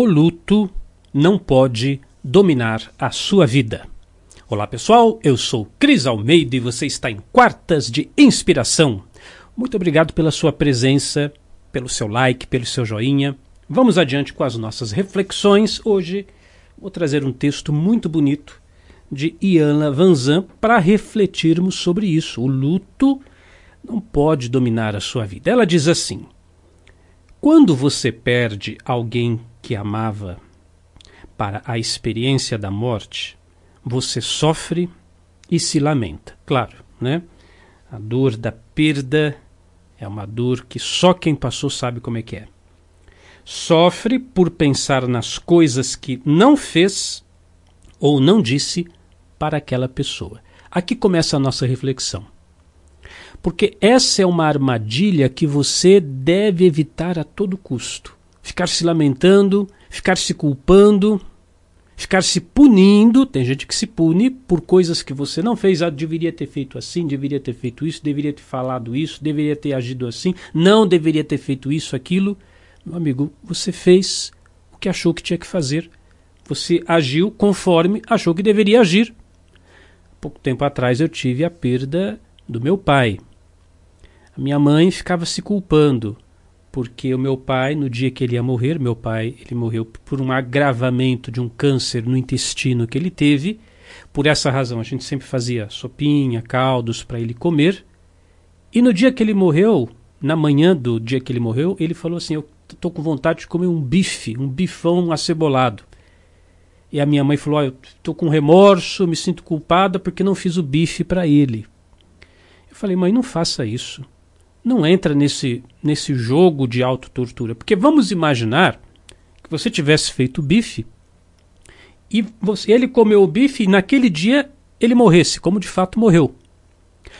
O luto não pode dominar a sua vida. Olá pessoal, eu sou Cris Almeida e você está em Quartas de Inspiração. Muito obrigado pela sua presença, pelo seu like, pelo seu joinha. Vamos adiante com as nossas reflexões. Hoje vou trazer um texto muito bonito de Iana Vanzan para refletirmos sobre isso. O luto não pode dominar a sua vida. Ela diz assim: Quando você perde alguém que amava para a experiência da morte, você sofre e se lamenta. Claro, né? A dor da perda é uma dor que só quem passou sabe como é que é. Sofre por pensar nas coisas que não fez ou não disse para aquela pessoa. Aqui começa a nossa reflexão. Porque essa é uma armadilha que você deve evitar a todo custo ficar se lamentando, ficar se culpando, ficar se punindo. Tem gente que se pune por coisas que você não fez. Ah, deveria ter feito assim, deveria ter feito isso, deveria ter falado isso, deveria ter agido assim, não deveria ter feito isso, aquilo. Meu amigo, você fez o que achou que tinha que fazer. Você agiu conforme achou que deveria agir. Pouco tempo atrás eu tive a perda do meu pai. A minha mãe ficava se culpando porque o meu pai, no dia que ele ia morrer, meu pai, ele morreu por um agravamento de um câncer no intestino que ele teve. Por essa razão, a gente sempre fazia sopinha, caldos para ele comer. E no dia que ele morreu, na manhã do dia que ele morreu, ele falou assim: Eu estou com vontade de comer um bife, um bifão acebolado. E a minha mãe falou: oh, Eu estou com remorso, me sinto culpada porque não fiz o bife para ele. Eu falei: Mãe, não faça isso não entra nesse, nesse jogo de autotortura. Porque vamos imaginar que você tivesse feito bife e você, ele comeu o bife e naquele dia ele morresse, como de fato morreu.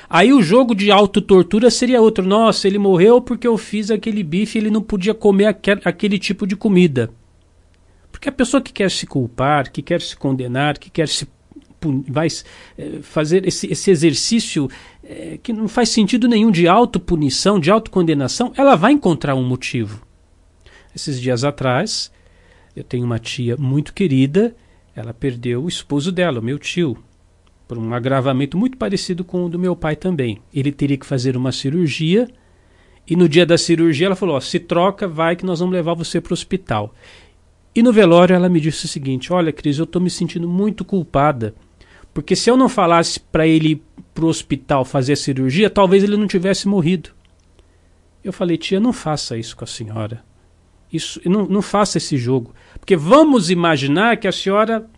Aí o jogo de autotortura seria outro. Nossa, ele morreu porque eu fiz aquele bife e ele não podia comer aquel, aquele tipo de comida. Porque a pessoa que quer se culpar, que quer se condenar, que quer se vai eh, fazer esse, esse exercício é, que não faz sentido nenhum de autopunição, de autocondenação, ela vai encontrar um motivo. Esses dias atrás, eu tenho uma tia muito querida, ela perdeu o esposo dela, o meu tio, por um agravamento muito parecido com o do meu pai também. Ele teria que fazer uma cirurgia e no dia da cirurgia ela falou: se troca, vai que nós vamos levar você para o hospital. E no velório ela me disse o seguinte: Olha, Cris, eu estou me sentindo muito culpada porque se eu não falasse para ele ir pro hospital fazer a cirurgia, talvez ele não tivesse morrido. Eu falei, tia, não faça isso com a senhora. Isso, não, não faça esse jogo. Porque vamos imaginar que a senhora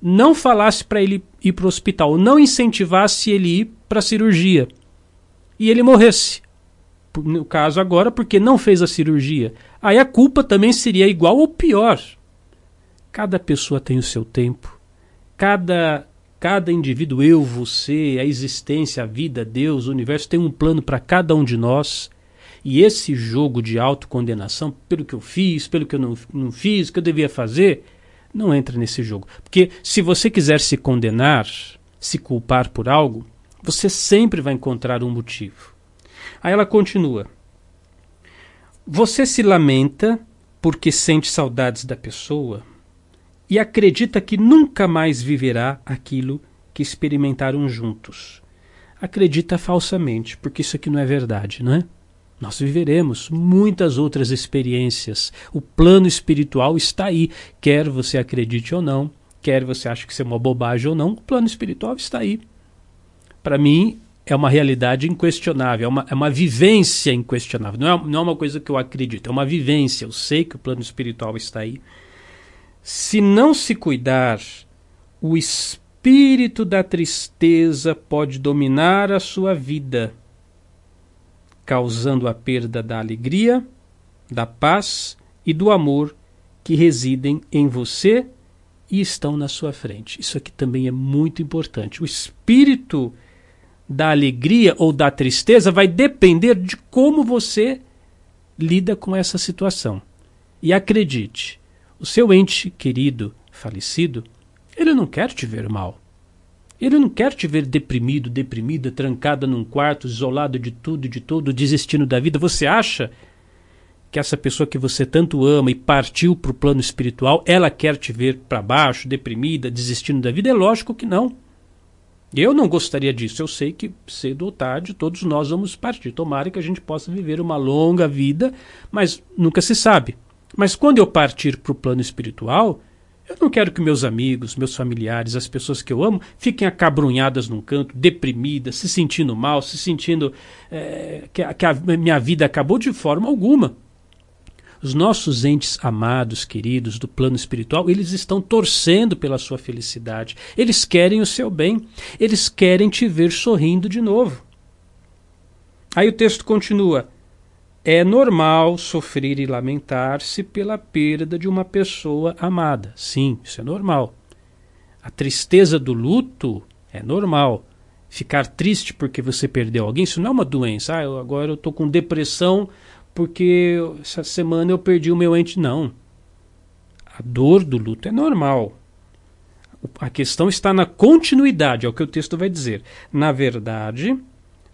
não falasse para ele ir para o hospital, não incentivasse ele ir para a cirurgia. E ele morresse. No caso agora, porque não fez a cirurgia. Aí a culpa também seria igual ou pior. Cada pessoa tem o seu tempo. Cada Cada indivíduo, eu, você, a existência, a vida, Deus, o universo, tem um plano para cada um de nós. E esse jogo de autocondenação, pelo que eu fiz, pelo que eu não, não fiz, o que eu devia fazer, não entra nesse jogo. Porque se você quiser se condenar, se culpar por algo, você sempre vai encontrar um motivo. Aí ela continua. Você se lamenta porque sente saudades da pessoa, e acredita que nunca mais viverá aquilo que experimentaram juntos. Acredita falsamente, porque isso aqui não é verdade, não é? Nós viveremos muitas outras experiências. O plano espiritual está aí, quer você acredite ou não, quer você ache que isso é uma bobagem ou não, o plano espiritual está aí. Para mim, é uma realidade inquestionável, é uma, é uma vivência inquestionável. Não é, não é uma coisa que eu acredito, é uma vivência. Eu sei que o plano espiritual está aí. Se não se cuidar, o espírito da tristeza pode dominar a sua vida, causando a perda da alegria, da paz e do amor que residem em você e estão na sua frente. Isso aqui também é muito importante. O espírito da alegria ou da tristeza vai depender de como você lida com essa situação. E acredite, o seu ente querido, falecido, ele não quer te ver mal. Ele não quer te ver deprimido, deprimida, trancada num quarto, isolado de tudo e de todo, desistindo da vida. Você acha que essa pessoa que você tanto ama e partiu para o plano espiritual, ela quer te ver para baixo, deprimida, desistindo da vida? É lógico que não. Eu não gostaria disso. Eu sei que cedo ou tarde todos nós vamos partir. Tomara que a gente possa viver uma longa vida, mas nunca se sabe. Mas quando eu partir para o plano espiritual, eu não quero que meus amigos, meus familiares, as pessoas que eu amo, fiquem acabrunhadas num canto, deprimidas, se sentindo mal, se sentindo é, que, que a minha vida acabou de forma alguma. Os nossos entes amados, queridos do plano espiritual, eles estão torcendo pela sua felicidade. Eles querem o seu bem. Eles querem te ver sorrindo de novo. Aí o texto continua: é normal sofrer e lamentar-se pela perda de uma pessoa amada. Sim, isso é normal. A tristeza do luto é normal. Ficar triste porque você perdeu alguém, isso não é uma doença. Ah, eu, agora eu estou com depressão porque essa semana eu perdi o meu ente. Não. A dor do luto é normal. A questão está na continuidade, é o que o texto vai dizer. Na verdade,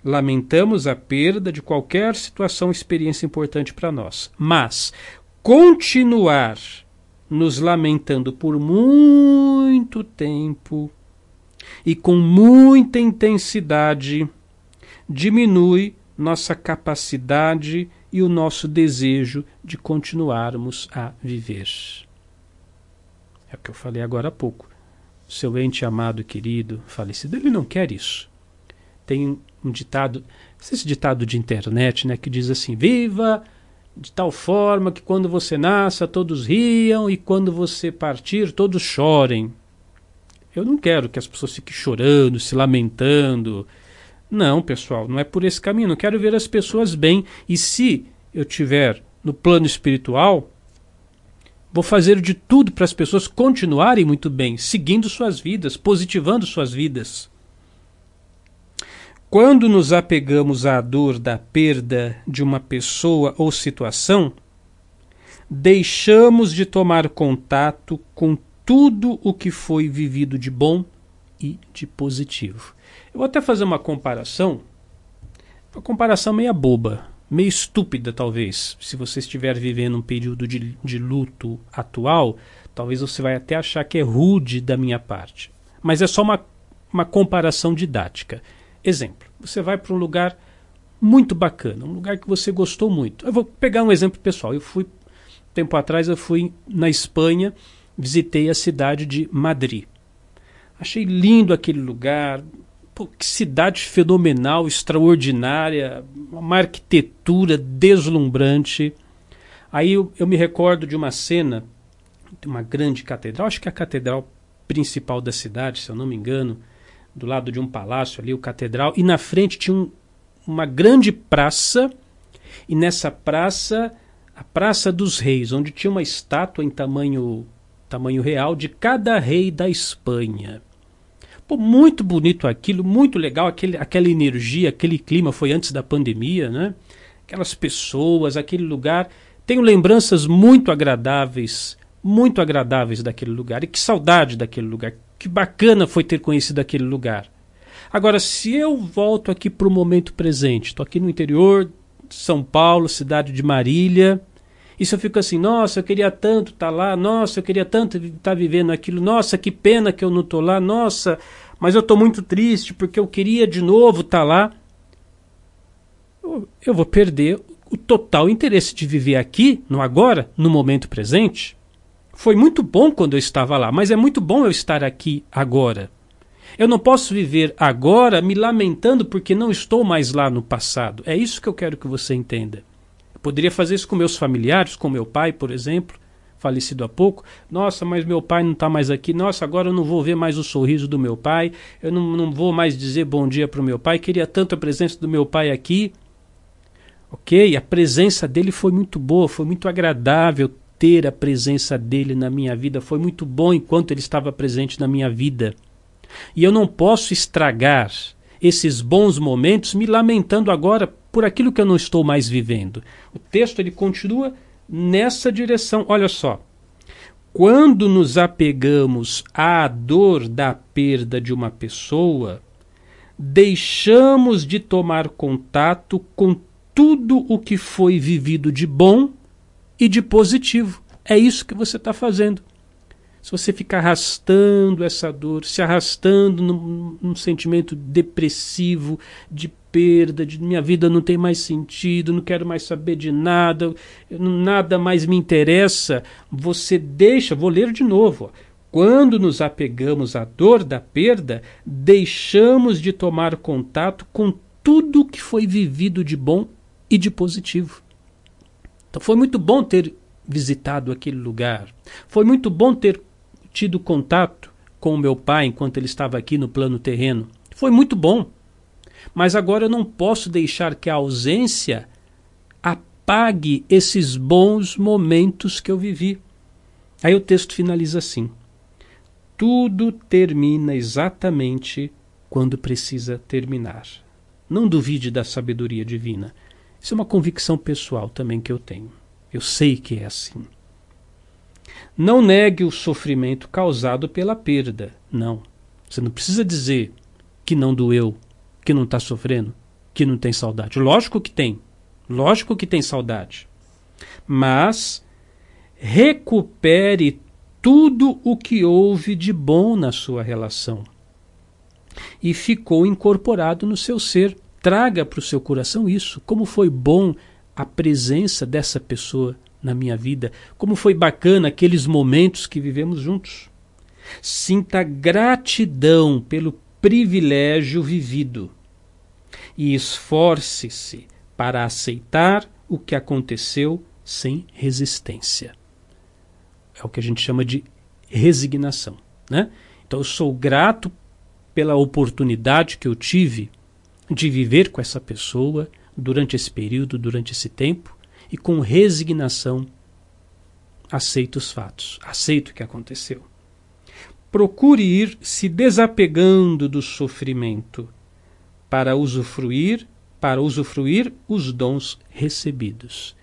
lamentamos a perda de qualquer situação, experiência importante para nós. Mas continuar nos lamentando por muito tempo e com muita intensidade diminui nossa capacidade e o nosso desejo de continuarmos a viver. É o que eu falei agora há pouco. Seu ente amado e querido, falecido, ele não quer isso. Tem um ditado, esse ditado de internet, né, que diz assim: "Viva de tal forma que quando você nasça todos riam e quando você partir todos chorem". Eu não quero que as pessoas fiquem chorando, se lamentando. Não, pessoal, não é por esse caminho. Eu quero ver as pessoas bem. E se eu tiver no plano espiritual, vou fazer de tudo para as pessoas continuarem muito bem, seguindo suas vidas, positivando suas vidas. Quando nos apegamos à dor da perda de uma pessoa ou situação, deixamos de tomar contato com tudo o que foi vivido de bom e de positivo. Eu vou até fazer uma comparação, uma comparação meia boba, meio estúpida talvez. Se você estiver vivendo um período de, de luto atual, talvez você vai até achar que é rude da minha parte. Mas é só uma, uma comparação didática. Exemplo: você vai para um lugar muito bacana, um lugar que você gostou muito. Eu vou pegar um exemplo pessoal. Eu fui tempo atrás eu fui na Espanha, visitei a cidade de Madrid. Achei lindo aquele lugar, Pô, que cidade fenomenal, extraordinária, uma arquitetura deslumbrante. Aí eu, eu, me recordo de uma cena de uma grande catedral, acho que é a catedral principal da cidade, se eu não me engano, do lado de um palácio ali, o catedral, e na frente tinha um, uma grande praça, e nessa praça, a Praça dos Reis, onde tinha uma estátua em tamanho, tamanho real de cada rei da Espanha. Pô, muito bonito aquilo, muito legal, aquele, aquela energia, aquele clima, foi antes da pandemia, né? Aquelas pessoas, aquele lugar. Tenho lembranças muito agradáveis, muito agradáveis daquele lugar. E que saudade daquele lugar que bacana foi ter conhecido aquele lugar. Agora, se eu volto aqui para o momento presente, estou aqui no interior de São Paulo, cidade de Marília, e se eu fico assim, nossa, eu queria tanto estar tá lá, nossa, eu queria tanto estar tá vivendo aquilo, nossa, que pena que eu não estou lá, nossa, mas eu estou muito triste porque eu queria de novo estar tá lá, eu, eu vou perder o total interesse de viver aqui, no agora, no momento presente. Foi muito bom quando eu estava lá, mas é muito bom eu estar aqui agora. Eu não posso viver agora me lamentando porque não estou mais lá no passado. É isso que eu quero que você entenda. Eu poderia fazer isso com meus familiares, com meu pai, por exemplo, falecido há pouco. Nossa, mas meu pai não está mais aqui. Nossa, agora eu não vou ver mais o sorriso do meu pai. Eu não, não vou mais dizer bom dia para o meu pai. Queria tanto a presença do meu pai aqui. Ok, a presença dele foi muito boa, foi muito agradável ter a presença dele na minha vida. Foi muito bom enquanto ele estava presente na minha vida. E eu não posso estragar esses bons momentos me lamentando agora por aquilo que eu não estou mais vivendo. O texto ele continua nessa direção. Olha só. Quando nos apegamos à dor da perda de uma pessoa, deixamos de tomar contato com tudo o que foi vivido de bom e de positivo. É isso que você está fazendo. Se você ficar arrastando essa dor, se arrastando num, num, sentimento depressivo, de perda, de minha vida não tem mais sentido, não quero mais saber de nada, nada mais me interessa, você deixa, vou ler de novo. Quando nos apegamos à dor da perda, deixamos de tomar contato com tudo que foi vivido de bom e de positivo. Então foi muito bom ter visitado aquele lugar. Foi muito bom ter tido contato com meu pai enquanto ele estava aqui no plano terreno. Foi muito bom. Mas agora eu não posso deixar que a ausência apague esses bons momentos que eu vivi. Aí o texto finaliza assim: Tudo termina exatamente quando precisa terminar. Não duvide da sabedoria divina. Isso é uma convicção pessoal também que eu tenho. Eu sei que é assim. Não negue o sofrimento causado pela perda. Não. Você não precisa dizer que não doeu, que não está sofrendo, que não tem saudade. Lógico que tem. Lógico que tem saudade. Mas recupere tudo o que houve de bom na sua relação e ficou incorporado no seu ser. Traga para o seu coração isso. Como foi bom a presença dessa pessoa na minha vida, como foi bacana aqueles momentos que vivemos juntos. Sinta gratidão pelo privilégio vivido e esforce-se para aceitar o que aconteceu sem resistência. É o que a gente chama de resignação. Né? Então, eu sou grato pela oportunidade que eu tive de viver com essa pessoa durante esse período, durante esse tempo, e com resignação aceito os fatos, aceito o que aconteceu. Procure ir se desapegando do sofrimento para usufruir, para usufruir os dons recebidos.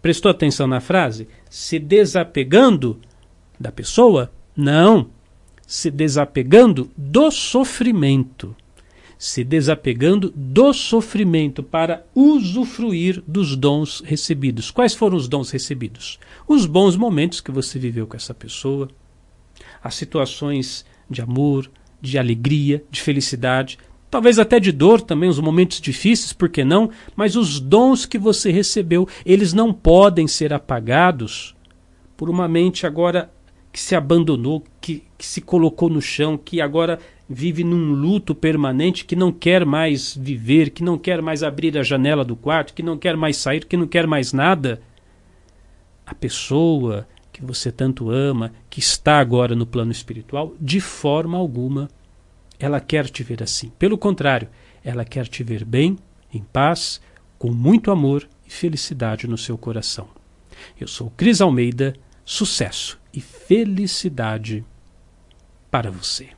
Prestou atenção na frase? Se desapegando da pessoa? Não. Se desapegando do sofrimento se desapegando do sofrimento para usufruir dos dons recebidos. Quais foram os dons recebidos? Os bons momentos que você viveu com essa pessoa, as situações de amor, de alegria, de felicidade, talvez até de dor também, os momentos difíceis, por que não? Mas os dons que você recebeu, eles não podem ser apagados por uma mente agora que se abandonou, que, que se colocou no chão, que agora vive num luto permanente, que não quer mais viver, que não quer mais abrir a janela do quarto, que não quer mais sair, que não quer mais nada. A pessoa que você tanto ama, que está agora no plano espiritual, de forma alguma ela quer te ver assim. Pelo contrário, ela quer te ver bem, em paz, com muito amor e felicidade no seu coração. Eu sou Cris Almeida, sucesso e felicidade para você.